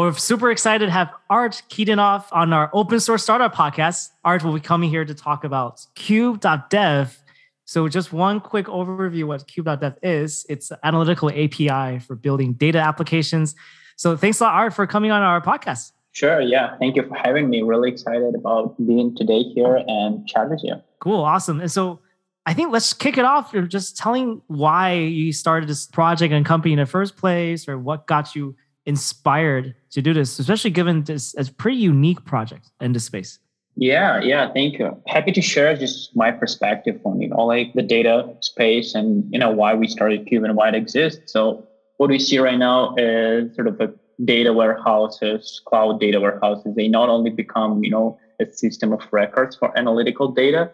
We're super excited to have Art Keydunov on our open source startup podcast. Art will be coming here to talk about cube.dev. So, just one quick overview what cube.dev is it's an analytical API for building data applications. So, thanks a lot, Art, for coming on our podcast. Sure. Yeah. Thank you for having me. Really excited about being today here and chat with you. Cool. Awesome. And so, I think let's kick it off. You're just telling why you started this project and company in the first place, or what got you inspired to do this, especially given this as pretty unique project in this space? Yeah, yeah, thank you. Happy to share just my perspective on you know like the data space and you know why we started Cube and why it exists. So what we see right now is sort of a data warehouses, cloud data warehouses. They not only become you know a system of records for analytical data,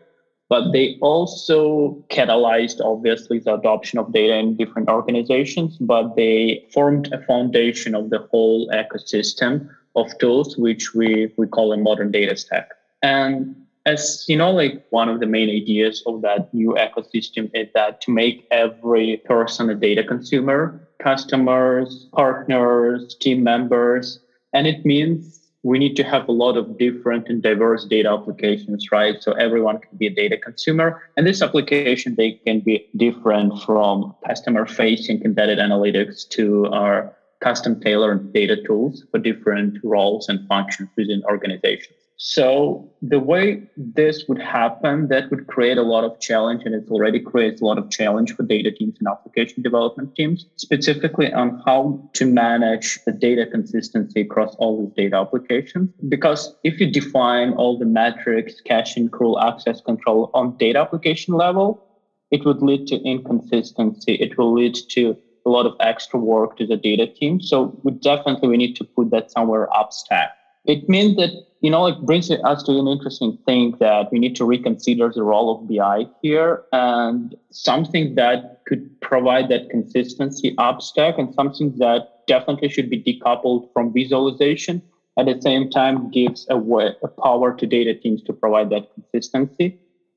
but they also catalyzed obviously the adoption of data in different organizations but they formed a foundation of the whole ecosystem of tools which we, we call a modern data stack. And as you know like one of the main ideas of that new ecosystem is that to make every person a data consumer customers partners team members and it means we need to have a lot of different and diverse data applications, right? So everyone can be a data consumer. And this application, they can be different from customer facing embedded analytics to our custom tailored data tools for different roles and functions within organizations. So the way this would happen, that would create a lot of challenge, and it already creates a lot of challenge for data teams and application development teams, specifically on how to manage the data consistency across all these data applications. Because if you define all the metrics, caching, cruel access control on data application level, it would lead to inconsistency. It will lead to a lot of extra work to the data team. So we definitely we need to put that somewhere upstack. It means that you know, it brings us to an interesting thing that we need to reconsider the role of BI here and something that could provide that consistency upstack and something that definitely should be decoupled from visualization. At the same time, gives a, way, a power to data teams to provide that consistency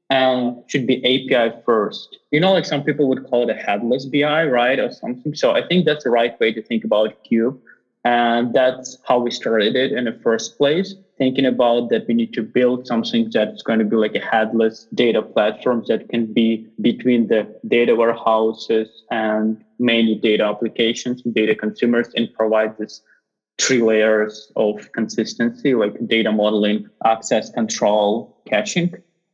and should be API first. You know, like some people would call it a headless BI, right? Or something. So I think that's the right way to think about Cube. And that's how we started it in the first place, thinking about that we need to build something that's going to be like a headless data platform that can be between the data warehouses and many data applications data consumers and provide this three layers of consistency, like data modeling, access control, caching.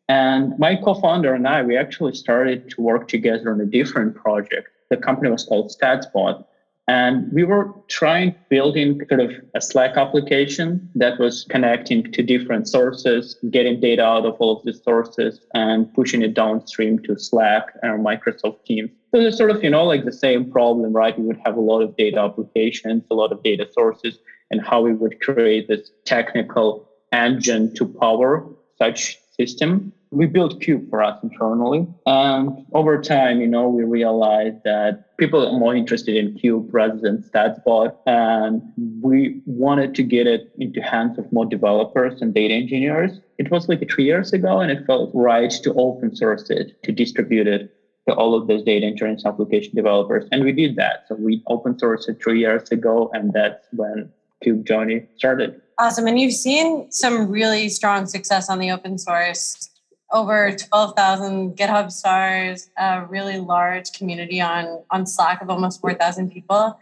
And my co-founder and I, we actually started to work together on a different project. The company was called StatsBot and we were trying building sort of a Slack application that was connecting to different sources, getting data out of all of the sources and pushing it downstream to Slack and Microsoft Teams. So it's sort of, you know, like the same problem, right? We would have a lot of data applications, a lot of data sources, and how we would create this technical engine to power such system we built Cube for us internally. And over time, you know, we realized that people are more interested in Cube rather than StatsBot. And we wanted to get it into hands of more developers and data engineers. It was like three years ago, and it felt right to open source it, to distribute it to all of those data engineering application developers. And we did that. So we open sourced it three years ago, and that's when Cube journey started. Awesome. And you've seen some really strong success on the open source over 12,000 GitHub stars, a really large community on, on Slack of almost 4,000 people.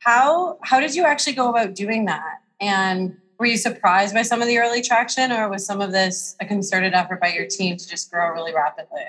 How, how did you actually go about doing that? And were you surprised by some of the early traction, or was some of this a concerted effort by your team to just grow really rapidly?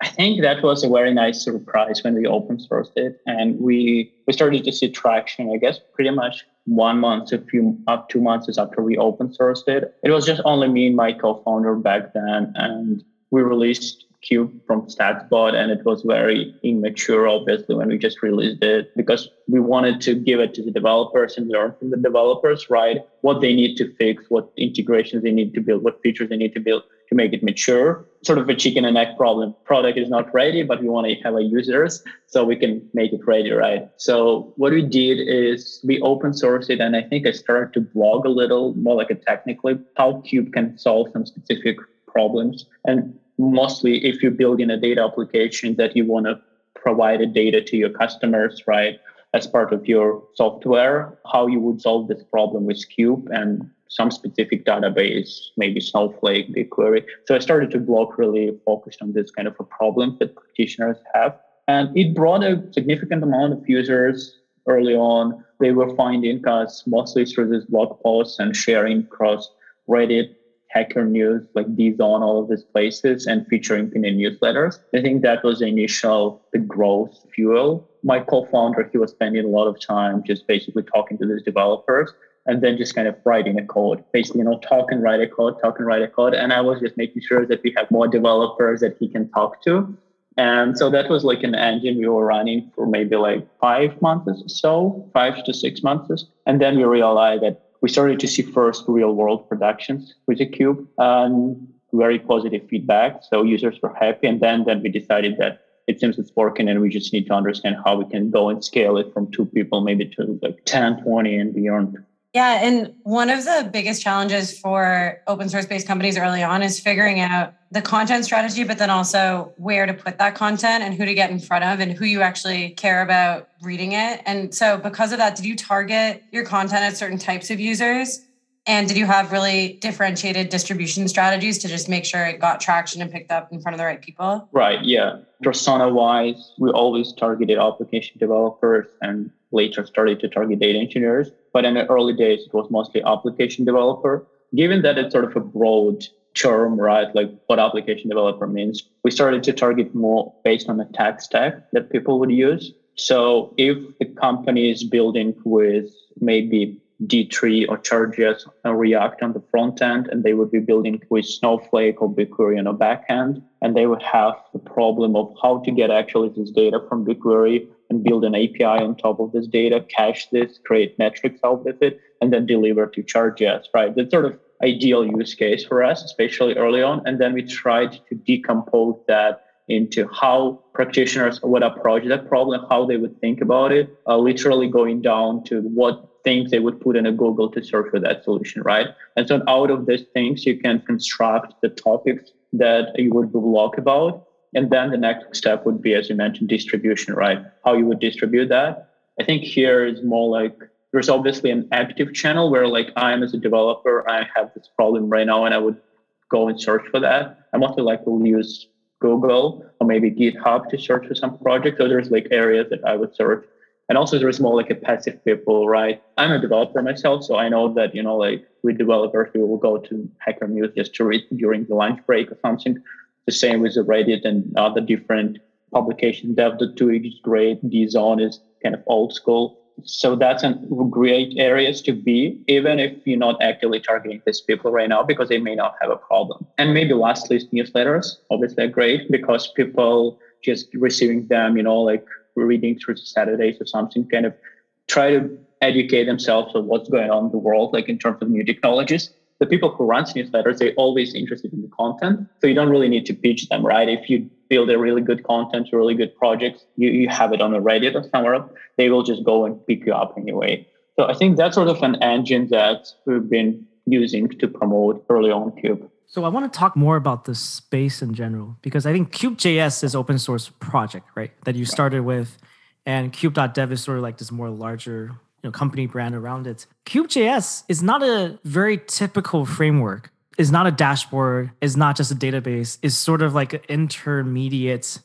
I think that was a very nice surprise when we open sourced it, and we we started to see traction. I guess pretty much one month, a few up two months after we open sourced it. It was just only me and my co-founder back then, and we released Cube from StatsBot, and it was very immature, obviously, when we just released it because we wanted to give it to the developers and learn from the developers, right? What they need to fix, what integrations they need to build, what features they need to build to make it mature. Sort of a chicken and egg problem. Product is not ready, but we want to have a users so we can make it ready, right? So what we did is we open sourced it, and I think I started to blog a little more like a technically how Cube can solve some specific problems. And mostly if you're building a data application that you want to provide data to your customers, right? as part of your software, how you would solve this problem with Cube and some specific database, maybe Snowflake, BigQuery. So I started to blog really focused on this kind of a problem that practitioners have. And it brought a significant amount of users early on. They were finding us mostly through these blog posts and sharing across Reddit, Hacker News, like these on all of these places and featuring in the newsletters. I think that was the initial the growth fuel. My co-founder, he was spending a lot of time just basically talking to these developers and then just kind of writing a code. Basically, you know, talk and write a code, talk and write a code. And I was just making sure that we have more developers that he can talk to. And so that was like an engine we were running for maybe like five months or so, five to six months. And then we realized that we started to see first real world productions with the cube and very positive feedback. So users were happy. And then, then we decided that it seems it's working and we just need to understand how we can go and scale it from two people maybe to like 10, 20 and beyond. Yeah. And one of the biggest challenges for open source based companies early on is figuring out the content strategy, but then also where to put that content and who to get in front of and who you actually care about reading it. And so, because of that, did you target your content at certain types of users? And did you have really differentiated distribution strategies to just make sure it got traction and picked up in front of the right people? Right. Yeah. Persona wise, we always targeted application developers and later started to target data engineers. But in the early days, it was mostly application developer. Given that it's sort of a broad term, right? Like what application developer means, we started to target more based on the tech stack that people would use. So if the company is building with maybe D3 or Chart.js and React on the front end, and they would be building with Snowflake or BigQuery on the back end. And they would have the problem of how to get actually this data from BigQuery and build an API on top of this data, cache this, create metrics out of it, and then deliver to Chart.js, right? That's sort of ideal use case for us, especially early on. And then we tried to decompose that into how practitioners would approach that problem, how they would think about it, uh, literally going down to what things they would put in a Google to search for that solution, right? And so out of these things, you can construct the topics that you would blog about. And then the next step would be, as you mentioned, distribution, right? How you would distribute that. I think here is more like there's obviously an active channel where like I am as a developer, I have this problem right now and I would go and search for that. I mostly like to use Google or maybe GitHub to search for some project. So there's like areas that I would search and also there's more like a passive people, right? I'm a developer myself, so I know that, you know, like with developers, we will go to Hacker News just to read during the lunch break or something. The same with the Reddit and other different publications. Dev.to is great. DZone is kind of old school. So that's a great areas to be, even if you're not actively targeting these people right now, because they may not have a problem. And maybe lastly, newsletters obviously are great because people just receiving them, you know, like reading through the Saturdays or something, kind of try to educate themselves on what's going on in the world, like in terms of new technologies. The people who run newsletters, they're always interested in the content. So you don't really need to pitch them, right? If you build a really good content, really good projects, you, you have it on a Reddit or somewhere they will just go and pick you up anyway. So I think that's sort of an engine that we've been using to promote early on Cube. So I want to talk more about the space in general because I think Cube.js is open source project, right? That you started with, and Cube.dev is sort of like this more larger know, company brand around it. Cube.js is not a very typical framework. It's not a dashboard. It's not just a database. It's sort of like an intermediate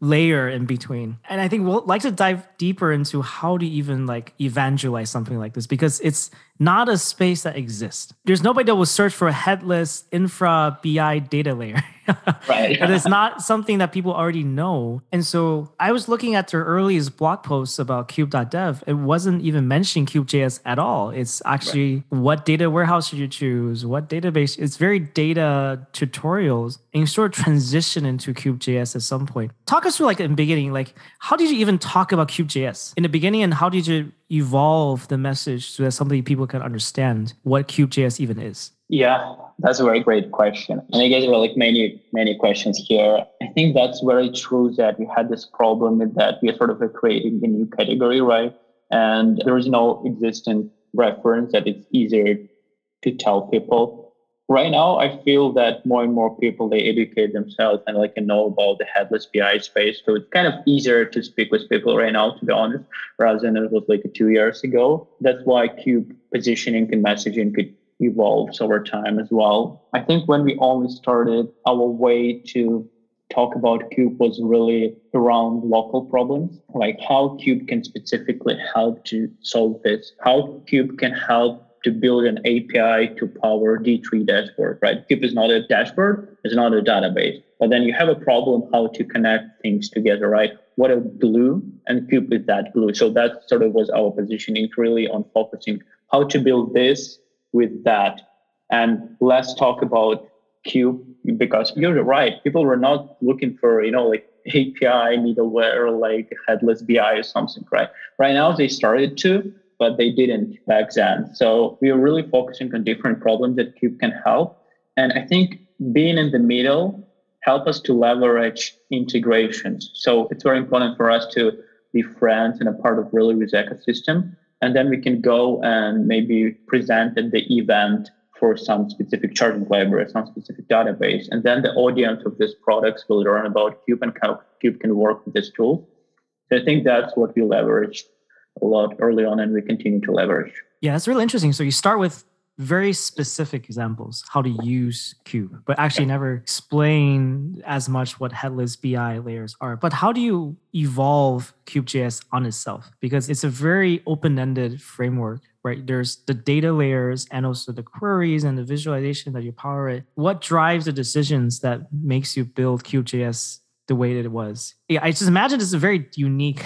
layer in between. And I think we'll like to dive deeper into how to even like evangelize something like this because it's not a space that exists. There's nobody that will search for a headless infra BI data layer. right. but it's not something that people already know. And so I was looking at their earliest blog posts about cube.dev. It wasn't even mentioning Cube.js at all. It's actually right. what data warehouse should you choose? What database? It's very data tutorials and you sort of transition into Cube.js at some point. Talk us through like in the beginning, like how did you even talk about Cube.js in the beginning and how did you evolve the message so that somebody people can understand what Cube.js even is? Yeah, that's a very great question. And I guess there are like many, many questions here. I think that's very true that we had this problem with that we are sort of creating a new category, right? And there is no existing reference that it's easier to tell people. Right now i feel that more and more people they educate themselves and like know about the headless bi space. So it's kind of easier to speak with people right now to be honest rather than it was like two years ago. That's why cube positioning and messaging could evolves over time as well. I think when we only started our way to talk about cube was really around local problems. Like how cube can specifically help to solve this. How cube can help to build an API to power D3 dashboard, right? Cube is not a dashboard, it's not a database. But then you have a problem how to connect things together, right? What a glue, and Cube is that glue. So that sort of was our positioning really on focusing how to build this with that. And let's talk about Cube because you're right. People were not looking for, you know, like API middleware, like headless BI or something, right? Right now they started to, but they didn't back then. So we are really focusing on different problems that Cube can help. And I think being in the middle help us to leverage integrations. So it's very important for us to be friends and a part of really with ecosystem. And then we can go and maybe present at the event for some specific charting library, some specific database. And then the audience of these products will learn about Cube and how Cube can work with this tool. So I think that's what we leverage a lot early on and we continue to leverage. Yeah, that's really interesting. So you start with very specific examples how to use Cube, but actually never explain as much what headless BI layers are. But how do you evolve Cube.js on itself? Because it's a very open-ended framework, right? There's the data layers and also the queries and the visualization that you power it. What drives the decisions that makes you build Cube.js the way that it was? Yeah, I just imagine it's a very unique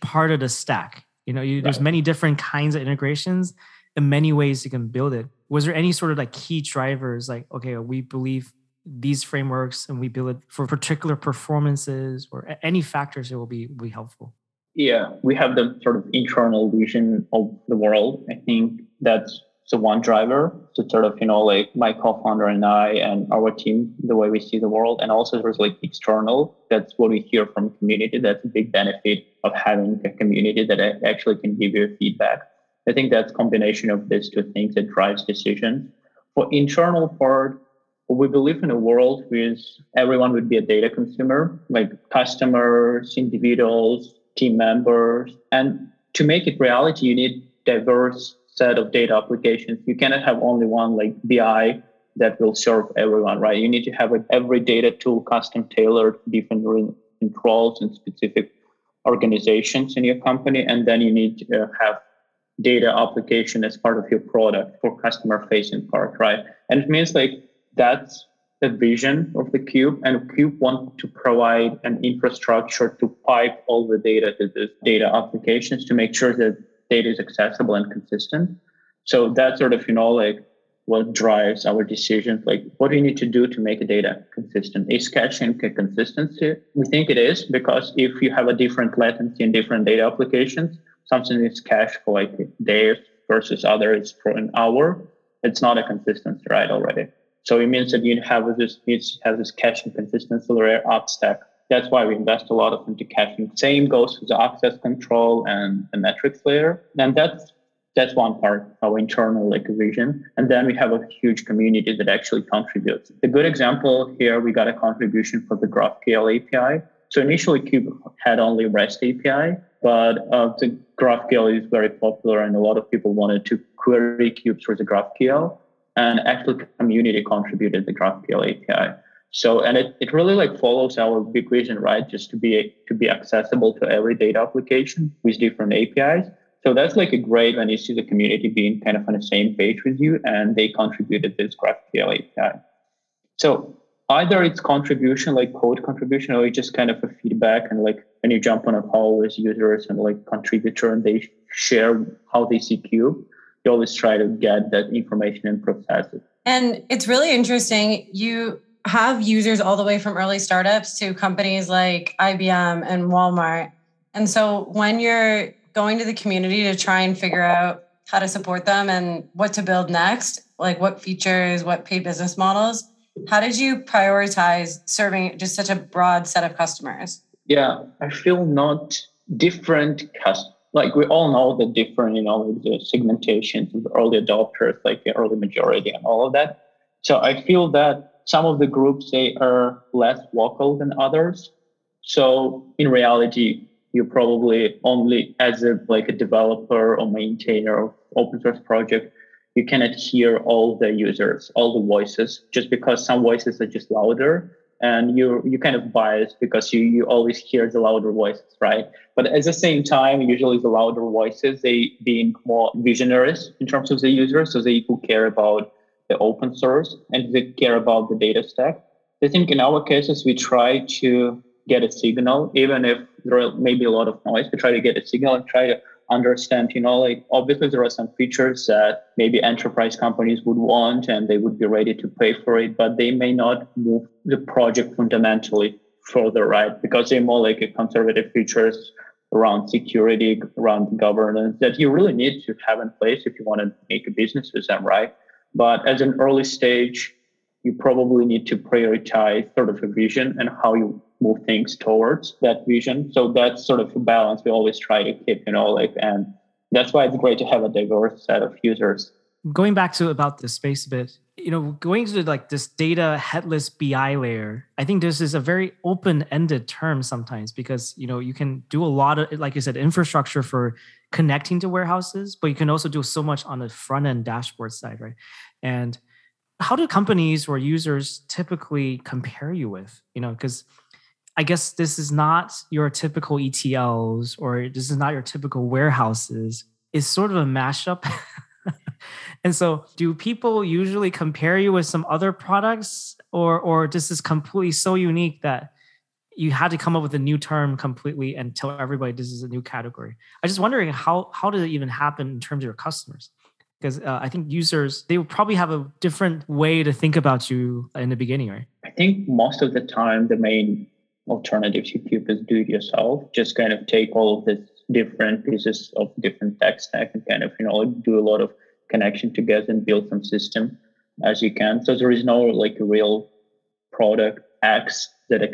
part of the stack you know, you, there's many different kinds of integrations and many ways you can build it. Was there any sort of like key drivers like, okay, we believe these frameworks and we build it for particular performances or any factors that will be, will be helpful? Yeah, we have the sort of internal vision of the world. I think that's the one driver to sort of, you know, like my co-founder and I and our team, the way we see the world. And also there's like external. That's what we hear from community. That's a big benefit of having a community that actually can give you feedback. I think that's combination of these two things that drives decisions. For internal part, we believe in a world where everyone would be a data consumer, like customers, individuals, team members. And to make it reality, you need diverse set of data applications. You cannot have only one like BI that will serve everyone, right? You need to have a, every data tool custom tailored different roles and specific organizations in your company. And then you need to uh, have data application as part of your product for customer facing part, right? And it means like that's the vision of the cube and cube want to provide an infrastructure to pipe all the data to the data applications to make sure that data is accessible and consistent. So that sort of, you know, like what drives our decisions, like what do you need to do to make a data consistent? Is caching a consistency? We think it is because if you have a different latency in different data applications, something is cached for like days versus others for an hour, it's not a consistency, right? Already. So it means that you have this needs has this caching consistency layer up stack that's why we invest a lot of into caching. Same goes with the access control and the metrics layer. And that's that's one part, our internal like vision. And then we have a huge community that actually contributes. A good example here, we got a contribution for the GraphQL API. So initially Cube had only REST API, but uh, the GraphQL is very popular and a lot of people wanted to query Cube through the GraphQL. And actually community contributed the GraphQL API. So, and it, it really like follows our big vision, right? Just to be to be accessible to every data application with different APIs. So that's like a great when you see the community being kind of on the same page with you and they contributed this GraphQL API. So either it's contribution, like code contribution, or it's just kind of a feedback and like when you jump on a call with users and like contributor and they share how they see Cube, you always try to get that information and process it. And it's really interesting. You have users all the way from early startups to companies like IBM and Walmart. And so when you're going to the community to try and figure out how to support them and what to build next, like what features, what paid business models, how did you prioritize serving just such a broad set of customers? Yeah, I feel not different customers. Like we all know the different, you know, the segmentations, the early adopters, like the early majority and all of that So I feel that some of the groups they are less vocal than others. So in reality, you probably only as a like a developer or maintainer of open source project, you cannot hear all the users, all the voices, just because some voices are just louder and you you kind of biased because you you always hear the louder voices, right? But at the same time, usually the louder voices they being more visionaries in terms of the users, so they who care about the open source and they care about the data stack. I think in our cases we try to get a signal, even if there may be a lot of noise. We try to get a signal and try to understand, you know, like obviously there are some features that maybe enterprise companies would want and they would be ready to pay for it, but they may not move the project fundamentally further, right? Because they're more like a conservative features around security, around governance that you really need to have in place if you want to make a business with them, right? But as an early stage, you probably need to prioritize sort of a vision and how you move things towards that vision. So that's sort of a balance we always try to keep, you know, like, and that's why it's great to have a diverse set of users. Going back to about the space a bit, you know, going to like this data headless BI layer, I think this is a very open-ended term sometimes because you know you can do a lot of, like I said, infrastructure for connecting to warehouses, but you can also do so much on the front end dashboard side, right? And how do companies or users typically compare you with? You know, because I guess this is not your typical ETLs or this is not your typical warehouses. It's sort of a mashup. and so do people usually compare you with some other products or or this is completely so unique that you had to come up with a new term completely and tell everybody this is a new category. I'm just wondering how how did it even happen in terms of your customers? Because uh, I think users they will probably have a different way to think about you in the beginning, right? I think most of the time the main alternative to Cube is do it yourself. Just kind of take all of these different pieces of different tech stack and kind of, you know, do a lot of connection together and build some system as you can. So there is no like a real product X that a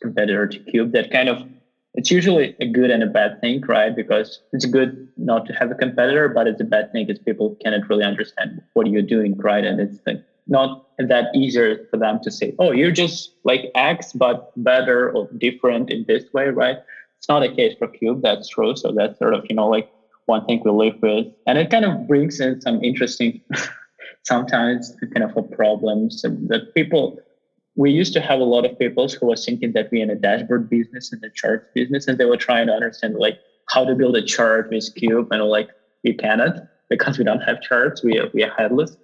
competitor to Cube that kind of it's usually a good and a bad thing, right? Because it's good not to have a competitor, but it's a bad thing because people cannot really understand what you're doing, right? And it's like not that easier for them to say, oh, you're just like X, but better or different in this way, right? It's not a case for Cube, that's true. So that's sort of, you know, like one thing we live with. And it kind of brings in some interesting, sometimes kind of problems that people, we used to have a lot of people who were thinking that we're in a dashboard business and a chart business, and they were trying to understand like how to build a chart with Cube, And like, we cannot because we don't have charts, we are, we are headless.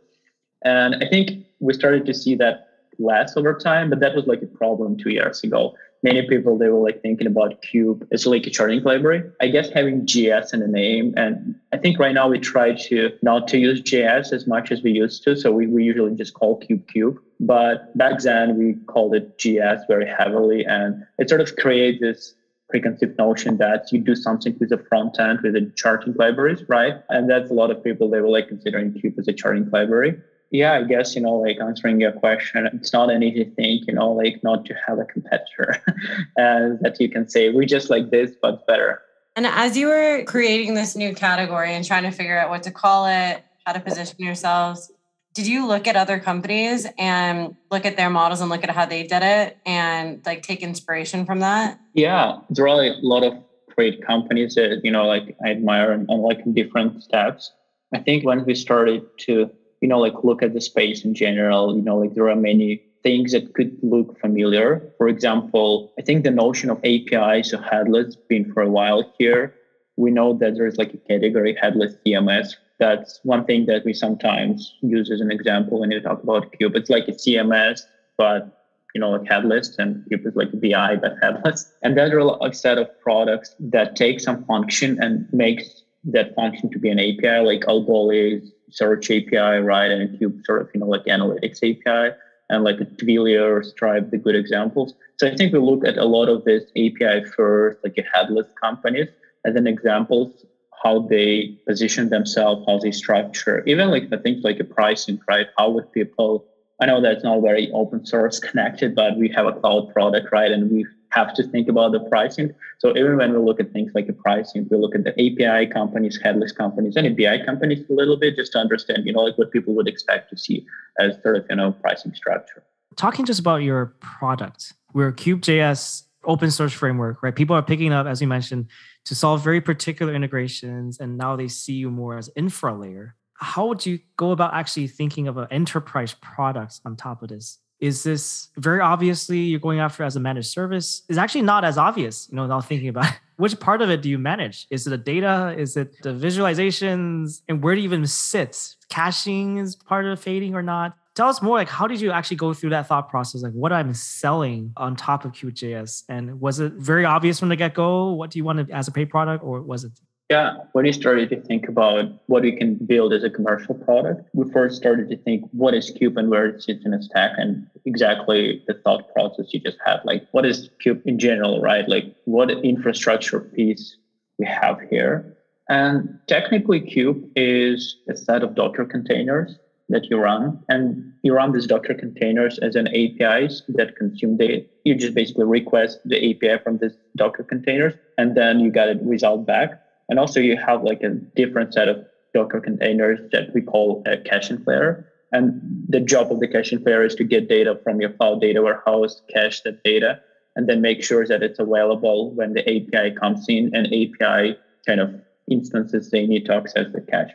And I think we started to see that less over time, but that was like a problem two years ago. Many people they were like thinking about Cube as like a charting library. I guess having JS in the name, and I think right now we try to not to use JS as much as we used to. So we, we usually just call Cube Kube. But back then we called it JS very heavily, and it sort of creates this preconceived notion that you do something with the front end with the charting libraries, right? And that's a lot of people they were like considering Cube as a charting library yeah, I guess, you know, like answering your question, it's not an easy thing, you know, like not to have a competitor uh, that you can say, we just like this, but better. And as you were creating this new category and trying to figure out what to call it, how to position yourselves, did you look at other companies and look at their models and look at how they did it and like take inspiration from that? Yeah, there are a lot of great companies that, you know, like I admire and, and like different steps. I think when we started to you know, like look at the space in general, you know, like there are many things that could look familiar. For example, I think the notion of APIs or headless been for a while here. We know that there's like a category headless CMS. That's one thing that we sometimes use as an example when you talk about Cube. It's like a CMS, but you know, like headless and Cube is like BI, but headless. And there are a set of products that take some function and makes that function to be an API, like Algolia search API, right? And Cube sort of, you know, like analytics API and like Twilio or Stripe, the good examples. So I think we look at a lot of this API first, like a headless companies as an examples, how they position themselves, how they structure, even like the things like a pricing, right? How would people I know that's not very open source connected, but we have a cloud product, right? And we have to think about the pricing. So even when we look at things like the pricing, we look at the API companies, headless companies, and API companies a little bit just to understand, you know, like what people would expect to see as sort of, you know, pricing structure. Talking just about your product, we're Cube.js open source framework, right? People are picking up, as you mentioned, to solve very particular integrations, and now they see you more as infra layer. How would you go about actually thinking of an enterprise products on top of this? Is this very obviously you're going after as a managed service? Is actually not as obvious, you know, now thinking about it. which part of it do you manage? Is it the data? Is it the visualizations? And where do you even sit? Caching is part of fading or not? Tell us more like how did you actually go through that thought process? Like what i'm selling on top of Cube.js and was it very obvious from the get-go? What do you want to as a paid product or was it? Yeah when we started to think about what we can build as a commercial product we first started to think what is cube and where it sits in a stack and exactly the thought process you just had like what is cube in general right? Like what infrastructure piece we have here? And technically cube is a set of docker containers that you run. And you run these Docker containers as an APIs that consume data. You just basically request the API from this Docker containers, and then you get a result back. And also you have like a different set of Docker containers that we call a caching layer. And the job of the caching layer is to get data from your cloud data warehouse, cache that data, and then make sure that it's available when the API comes in and API kind of instances they need to access the cache.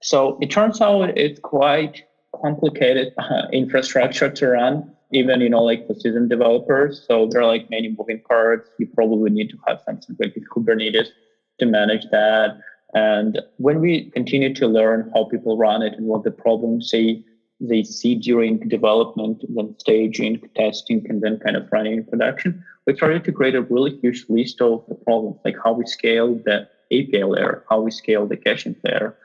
So it turns out it's quite complicated uh, infrastructure to run, even you know like for seasoned developers. So there are like many moving parts. You probably need to have something like Kubernetes to manage that. And when we continue to learn how people run it and what the problems say they see during development, then staging, testing, and then kind of running in production, we started to create a really huge list of the problems, like how we scale the API layer, how we scale the caching layer,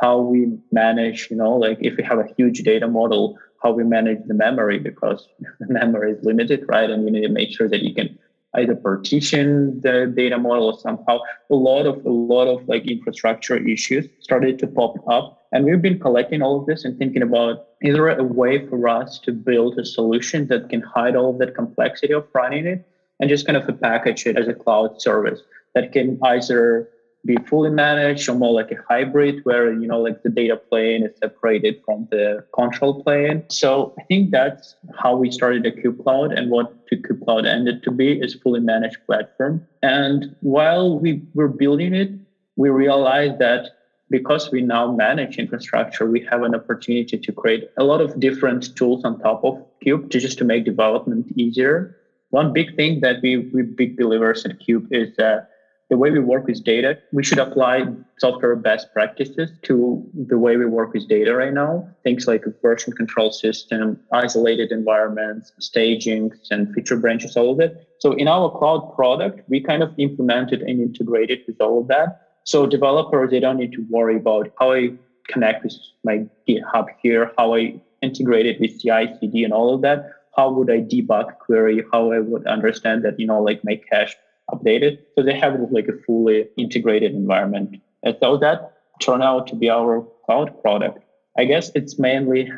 how we manage, you know, like if we have a huge data model, how we manage the memory because the memory is limited, right? And you need to make sure that you can either partition the data model somehow a lot of a lot of like infrastructure issues started to pop up and we've been collecting all of this and thinking about is there a way for us to build a solution that can hide all of that complexity of running it and just kind of package it as a cloud service that can either be fully managed or more like a hybrid where you know like the data plane is separated from the control plane. So i think that's how we started the Cube Cloud and what Cube Cloud ended to be is fully managed platform. And while we were building it we realized that because we now manage infrastructure we have an opportunity to create a lot of different tools on top of cube to just to make development easier. One big thing that we we big believers at cube is that the way we work with data, we should apply software best practices to the way we work with data right now. Things like a version control system, isolated environments, stagings, and feature branches, all of it. So in our cloud product, we kind of implemented and integrated with all of that. So developers, they don't need to worry about how I connect with my GitHub here, how I integrate it with CI, CD, and all of that. How would I debug query? How I would understand that, you know, like my cache updated. So they have like a fully integrated environment. And so that turned out to be our cloud product. I guess it's mainly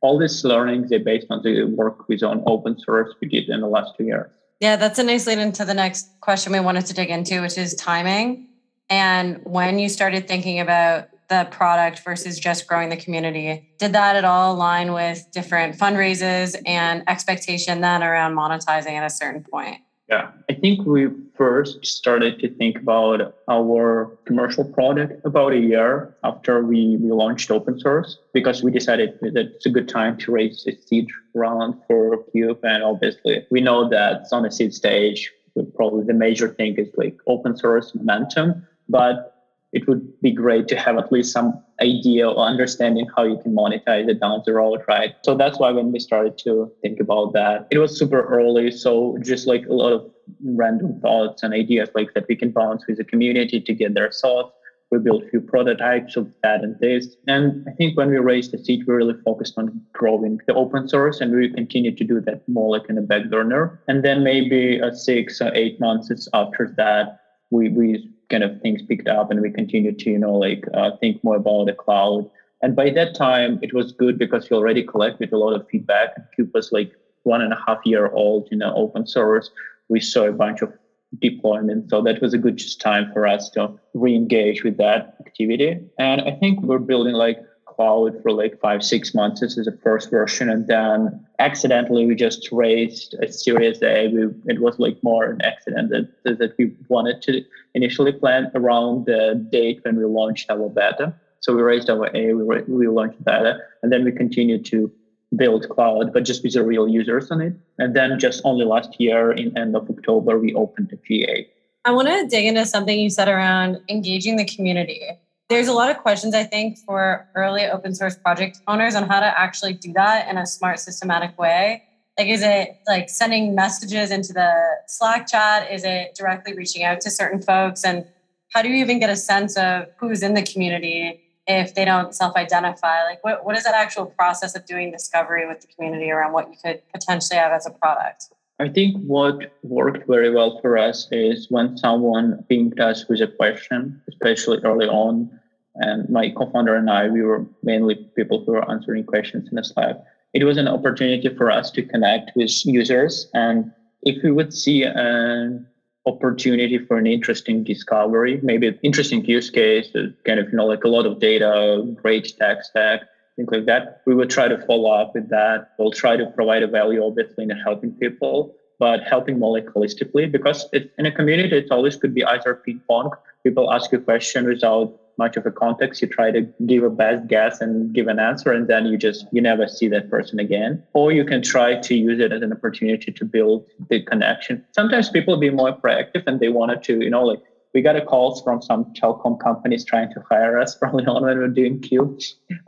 all these learnings they based on the work with on open source we did in the last two years. Yeah, that's a nice lead into the next question we wanted to dig into, which is timing. And when you started thinking about the product versus just growing the community, did that at all align with different fundraisers and expectation then around monetizing at a certain point? Yeah, I think we first started to think about our commercial product about a year after we, we launched open source because we decided that it's a good time to raise a seed round for Cube. And obviously, we know that it's on a seed stage. Probably the major thing is like open source momentum. But it would be great to have at least some idea or understanding how you can monetize it down the road, right? So that's why when we started to think about that, it was super early. So just like a lot of random thoughts and ideas like that we can bounce with the community to get their thoughts. We built a few prototypes of that and this. And I think when we raised the seed, we really focused on growing the open source and we continue to do that more like in a back burner. And then maybe a six or eight months after that, we, we kind of things picked up and we continued to you know like uh, think more about the cloud and by that time it was good because we already collected a lot of feedback cube was like one and a half year old you know open source we saw a bunch of deployment. So that was a good time for us to re-engage with that activity. And I think we're building like cloud for like five, six months. This is the first version. And then accidentally we just raised a series A. We, it was like more an accident that, that we wanted to initially plan around the date when we launched our beta. So we raised our A, we, we launched beta, and then we continued to build cloud, but just with the real users on it. And then just only last year in end of October, we opened the GA. I want to dig into something you said around engaging the community. There's a lot of questions, I think, for early open source project owners on how to actually do that in a smart, systematic way. Like, is it like sending messages into the Slack chat? Is it directly reaching out to certain folks? And how do you even get a sense of who's in the community if they don't self-identify like what, what is that actual process of doing discovery with the community around what you could potentially have as a product i think what worked very well for us is when someone pinged us with a question especially early on and my co-founder and i we were mainly people who were answering questions in the slack it was an opportunity for us to connect with users and if we would see an opportunity for an interesting discovery, maybe an interesting use case, kind of, you know, like a lot of data, great tech stack, things like that. We will try to follow up with that. We'll try to provide a value, obviously, in helping people, but helping more like holistically because it, in a community, it always could be either ping pong. People ask you a question without much of a context you try to give a best guess and give an answer and then you just you never see that person again or you can try to use it as an opportunity to build the connection sometimes people be more proactive and they wanted to you know like we got a calls from some telecom companies trying to hire us probably on when we are doing Q.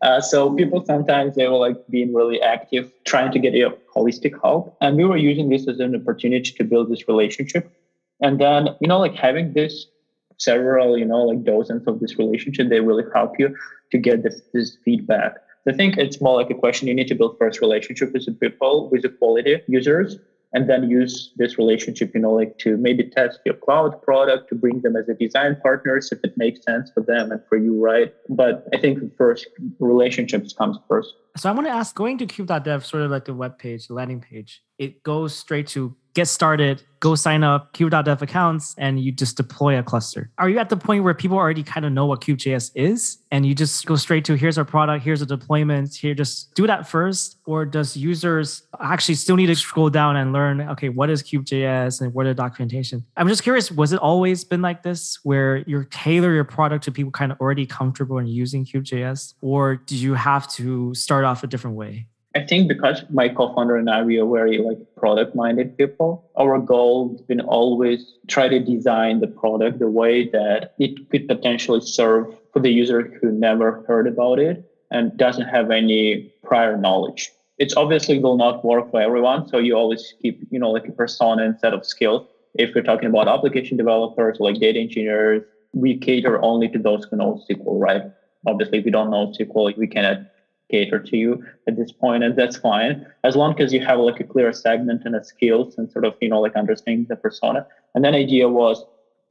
Uh, so people sometimes they were like being really active, trying to get a holistic help. And we were using this as an opportunity to build this relationship. And then, you know, like having this several, you know, like dozens of this relationship, they really help you to get this, this feedback. I think it's more like a question you need to build first relationship with the people, with the quality users, and then use this relationship, you know, like to maybe test your cloud product to bring them as a design partners if it makes sense for them and for you, right? But I think first relationships comes first. So I want to ask, going to cube.dev, sort of like the web page, landing page, it goes straight to get started, go sign up cube.dev accounts, and you just deploy a cluster. Are you at the point where people already kind of know what Cube.js is and you just go straight to here's our product, here's a deployment, here, just do that first? Or does users actually still need to scroll down and learn, okay, what is Cube.js and what are the documentation? I'm just curious, was it always been like this where you tailor your product to people kind of already comfortable in using Cube.js? Or do you have to start off a different way? I think because my co-founder and I, we are very like product-minded people. Our goal has been always try to design the product the way that it could potentially serve for the user who never heard about it and doesn't have any prior knowledge. It's obviously will not work for everyone. So you always keep, you know, like a persona and set of skills. If we're talking about application developers, like data engineers, we cater only to those who know SQL, right? Obviously, if we don't know SQL, we cannot cater to you at this point and that's fine. As long as you have like a clear segment and a skills and sort of you know like understanding the persona. And then idea was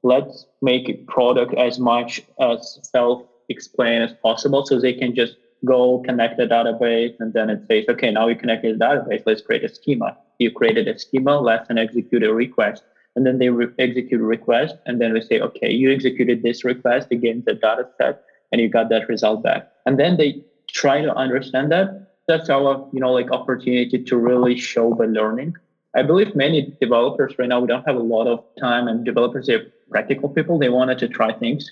let's make a product as much as self explain as possible so they can just go connect the database and then it says okay now you connected the database. Let's create a schema. You created a schema let's then execute a request and then they re- execute a request and then we say okay you executed this request against the data set and you got that result back. And then they try to understand that. That's our, you know, like opportunity to really show by learning. I believe many developers right now, we don't have a lot of time and developers are practical people. They wanted to try things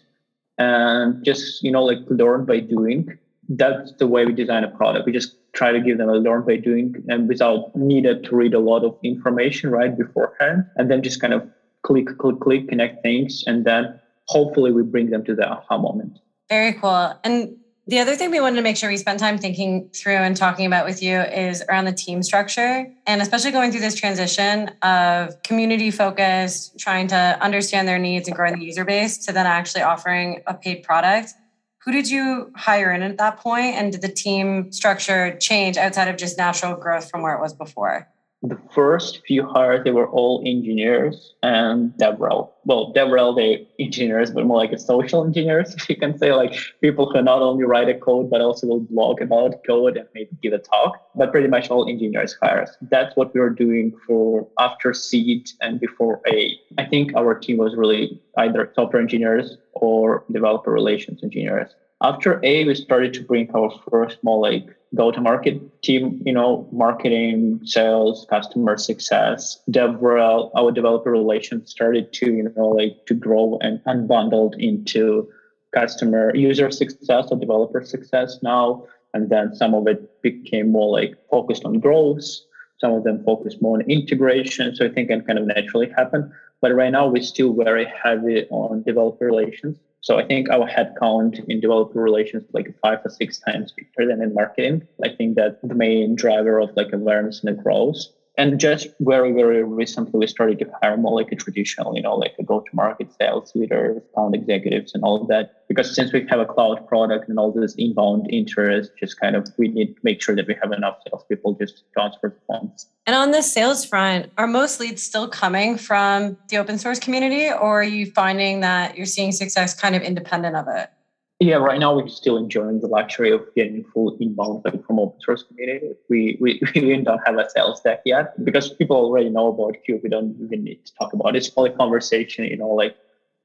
and just, you know, like learn by doing. That's the way we design a product. We just try to give them a learn by doing and without needed to read a lot of information right beforehand and then just kind of click, click, click, connect things. And then hopefully we bring them to the aha moment. Very cool. And the other thing we wanted to make sure we spend time thinking through and talking about with you is around the team structure and especially going through this transition of community focus, trying to understand their needs and growing the user base to then actually offering a paid product. Who did you hire in at that point, and did the team structure change outside of just natural growth from where it was before? The first few hires they were all engineers and DevRel. Well, DevRel they engineers, but more like a social engineers, if you can say, like people who not only write a code but also will blog about code and maybe give a talk. But pretty much all engineers hires. That's what we were doing for after seed and before A. I think our team was really either software engineers or developer relations engineers. After A, we started to bring our first more like go-to-market team, you know, marketing, sales, customer success, DevRel, our developer relations started to, you know, like to grow and unbundled into customer user success or developer success now. And then some of it became more like focused on growth. Some of them focused more on integration. So I think it kind of naturally happened. But right now we're still very heavy on developer relations. So I think our headcount in developer relations like five or six times bigger than in marketing. I think that the main driver of like awareness and growth. And just very, very recently, we started to hire more like a traditional, you know, like a go-to-market sales leader, account executives, and all of that. Because since we have a cloud product and all this inbound interest, just kind of we need to make sure that we have enough salespeople just to transfer the funds. And on the sales front, are most leads still coming from the open source community, or are you finding that you're seeing success kind of independent of it? Yeah, right now we're still enjoying the luxury of getting full inbound like from open source community. We, we we don't have a sales deck yet because people already know about Cube. We don't even need to talk about it. It's all a conversation, you know, like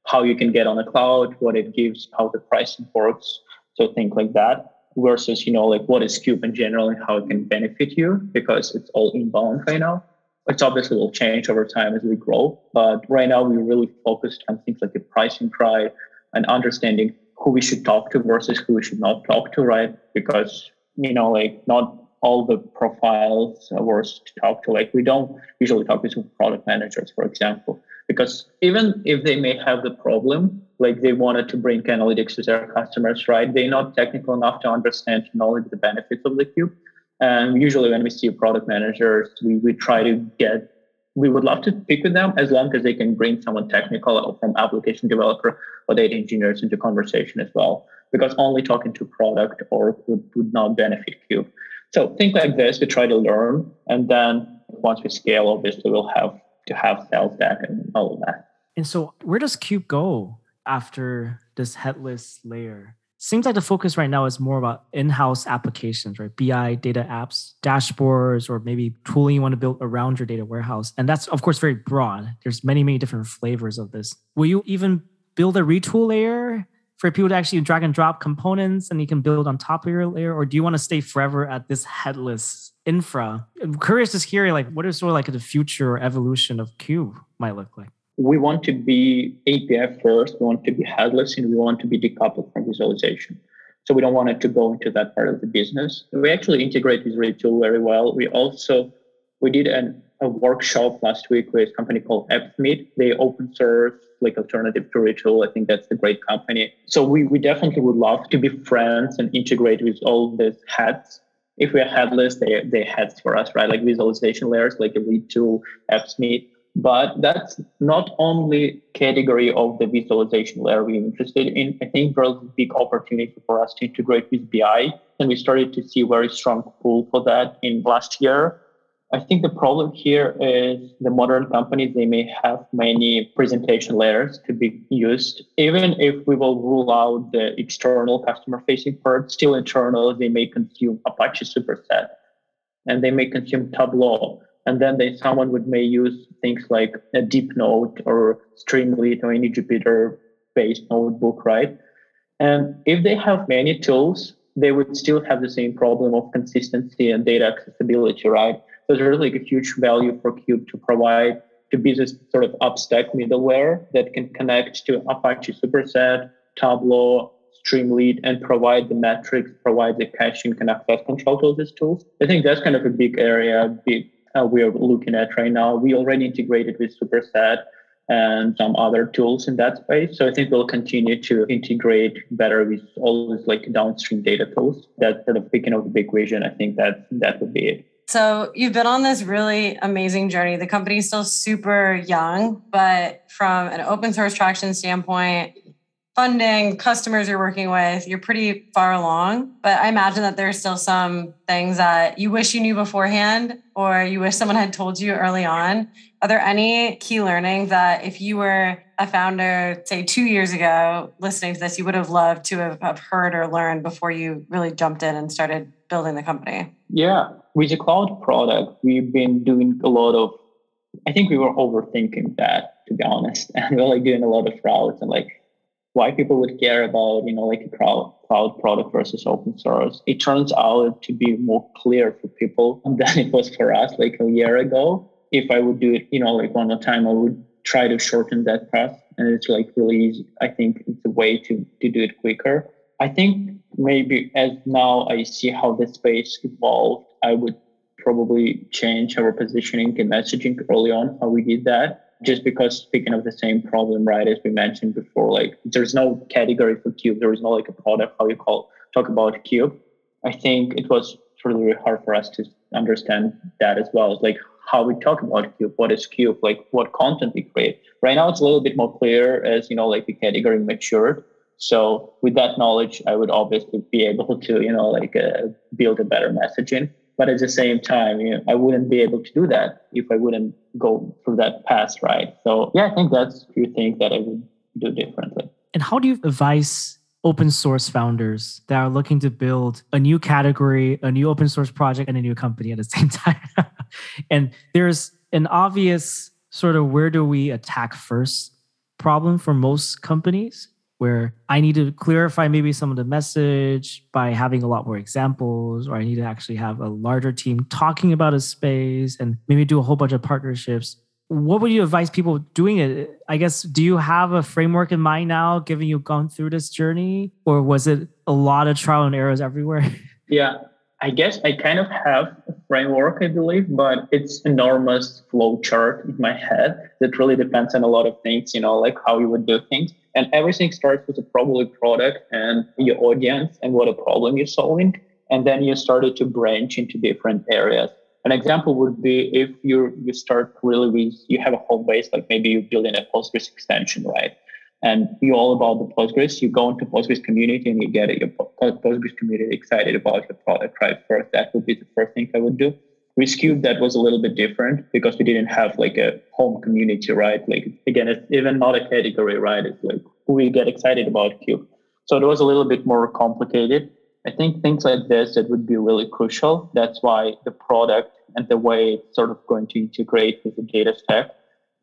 how you can get on the cloud, what it gives, how the pricing works. So think like that versus, you know, like what is Cube in general and how it can benefit you because it's all inbound right now. It's obviously will change over time as we grow. But right now we're really focused on things like the pricing try and understanding who we should talk to versus who we should not talk to, right? Because, you know, like not all the profiles are worth to talk to. Like we don't usually talk to product managers, for example, because even if they may have the problem, like they wanted to bring analytics to their customers, right? They're not technical enough to understand, to knowledge the benefits of the cube. And usually when we see product managers, we, we try to get we would love to speak with them as long as they can bring someone technical from application developer or data engineers into conversation as well because only talking to product or would, would not benefit cube so think like this we try to learn and then once we scale obviously we'll have to have sales deck and all of that. And so where does cube go after this headless layer seems like the focus right now is more about in-house applications, right? BI data apps, dashboards, or maybe tooling you want to build around your data warehouse. And that's of course very broad. There's many, many different flavors of this. Will you even build a retool layer for people to actually drag and drop components and you can build on top of your layer? Or do you want to stay forever at this headless infra? I'm curious to hear like what is sort of like the future or evolution of Cube might look like we want to be API first, we want to be headless, and we want to be decoupled from visualization. So we don't want it to go into that part of the business. We actually integrate with Retool very well. We also we did an, a workshop last week with a company called Appsmith. They open source like alternative to Retool. I think that's a great company. So we, we definitely would love to be friends and integrate with all these heads. If we're headless, they they heads for us, right? Like visualization layers, like a Retool, Appsmith but that's not only category of the visualization layer we're interested in. I think there's a big opportunity for us to integrate with BI. And we started to see very strong pull for that in last year. I think the problem here is the modern companies, they may have many presentation layers to be used. Even if we will rule out the external customer facing part, still internal, they may consume Apache Superset and they may consume Tableau and then they, someone would may use things like a DeepNote or Streamlit or any Jupyter based notebook, right? And if they have many tools, they would still have the same problem of consistency and data accessibility, right? So there's really a huge value for Cube to provide to be this sort of upstack middleware that can connect to Apache Superset, Tableau, Streamlit, and provide the metrics, provide the caching and access control to these tools. I think that's kind of a big area, big uh, we are looking at right now. We already integrated with Superset and some other tools in that space. So I think we'll continue to integrate better with all these like downstream data tools. That's sort of picking up the big vision. I think that that would be it. So you've been on this really amazing journey. The company is still super young, but from an open source traction standpoint, funding, customers you're working with, you're pretty far along. But I imagine that there's still some things that you wish you knew beforehand or you wish someone had told you early on. Are there any key learnings that if you were a founder, say two years ago, listening to this, you would have loved to have, heard or learned before you really jumped in and started building the company? Yeah, with the cloud product, we've been doing a lot of, I think we were overthinking that, to be honest. And we we're like doing a lot of routes and like why people would care about, you know, like a cloud, cloud product versus open source. It turns out to be more clear for people than it was for us like a year ago. If I would do it, you know, like one more time, I would try to shorten that path. And it's like really easy. I think it's a way to, to do it quicker. I think maybe as now I see how the space evolved, I would probably change our positioning and messaging early on, how we did that. Just because speaking of the same problem, right, as we mentioned before, like there's no category for Cube. There is no like a product, how you call talk about Cube. I think it was really, really hard for us to understand that as well. Like how we talk about Cube, what is Cube, like what content we create. Right now, it's a little bit more clear as you know, like the category matured. So with that knowledge, I would obviously be able to, you know, like uh, build a better messaging. But at the same time, you know, I wouldn't be able to do that if I wouldn't go through that path, right? So yeah, I think that's a few things that I would do differently. And how do you advise open source founders that are looking to build a new category, a new open source project, and a new company at the same time? and there's an obvious sort of where do we attack first problem for most companies where I need to clarify maybe some of the message by having a lot more examples, or I need to actually have a larger team talking about a space and maybe do a whole bunch of partnerships. What would you advise people doing it? I guess, do you have a framework in mind now, given you've gone through this journey, or was it a lot of trial and errors everywhere? Yeah, I guess I kind of have a framework, I believe, but it's enormous flow chart in my head that really depends on a lot of things, you know, like how you would do things. And everything starts with a probably product and your audience and what a problem you're solving. And then you started to branch into different areas. An example would be if you you start really with you have a home base, like maybe you're building a Postgres extension, right? And you're all about the Postgres. You go into Postgres community and you get it, your Postgres community excited about your product, right? First, that would be the first thing I would do. With Cube, that was a little bit different because we didn't have like a home community, right? Like again, it's even not a category, right? It's like we get excited about Cube. So it was a little bit more complicated. I think things like this that would be really crucial. That's why the product and the way it's sort of going to integrate with the data stack,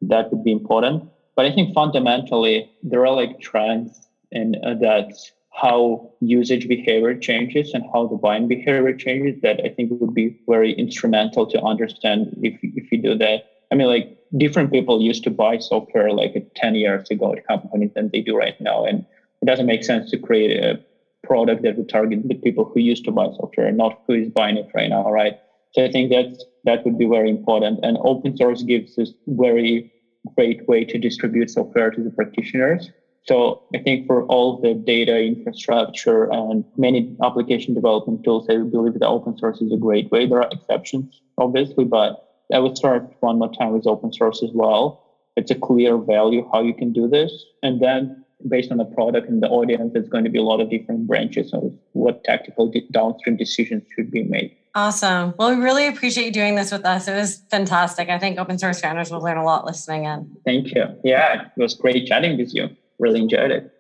that would be important. But I think fundamentally there are like trends in uh, that how usage behavior changes and how the buying behavior changes that I think would be very instrumental to understand if, if you do that. I mean, like different people used to buy software like 10 years ago at companies than they do right now. And it doesn't make sense to create a product that would target the people who used to buy software and not who is buying it right now, right? So I think that's that would be very important. And open source gives this very great way to distribute software to the practitioners. So I think for all the data infrastructure and many application development tools, I believe that open source is a great way. There are exceptions, obviously, but I would start one more time with open source as well. It's a clear value how you can do this. And then based on the product and the audience, there's going to be a lot of different branches of what tactical downstream decisions should be made. Awesome. Well, we really appreciate you doing this with us. It was fantastic. I think open source founders will learn a lot listening in. Thank you. Yeah, it was great chatting with you really enjoyed it.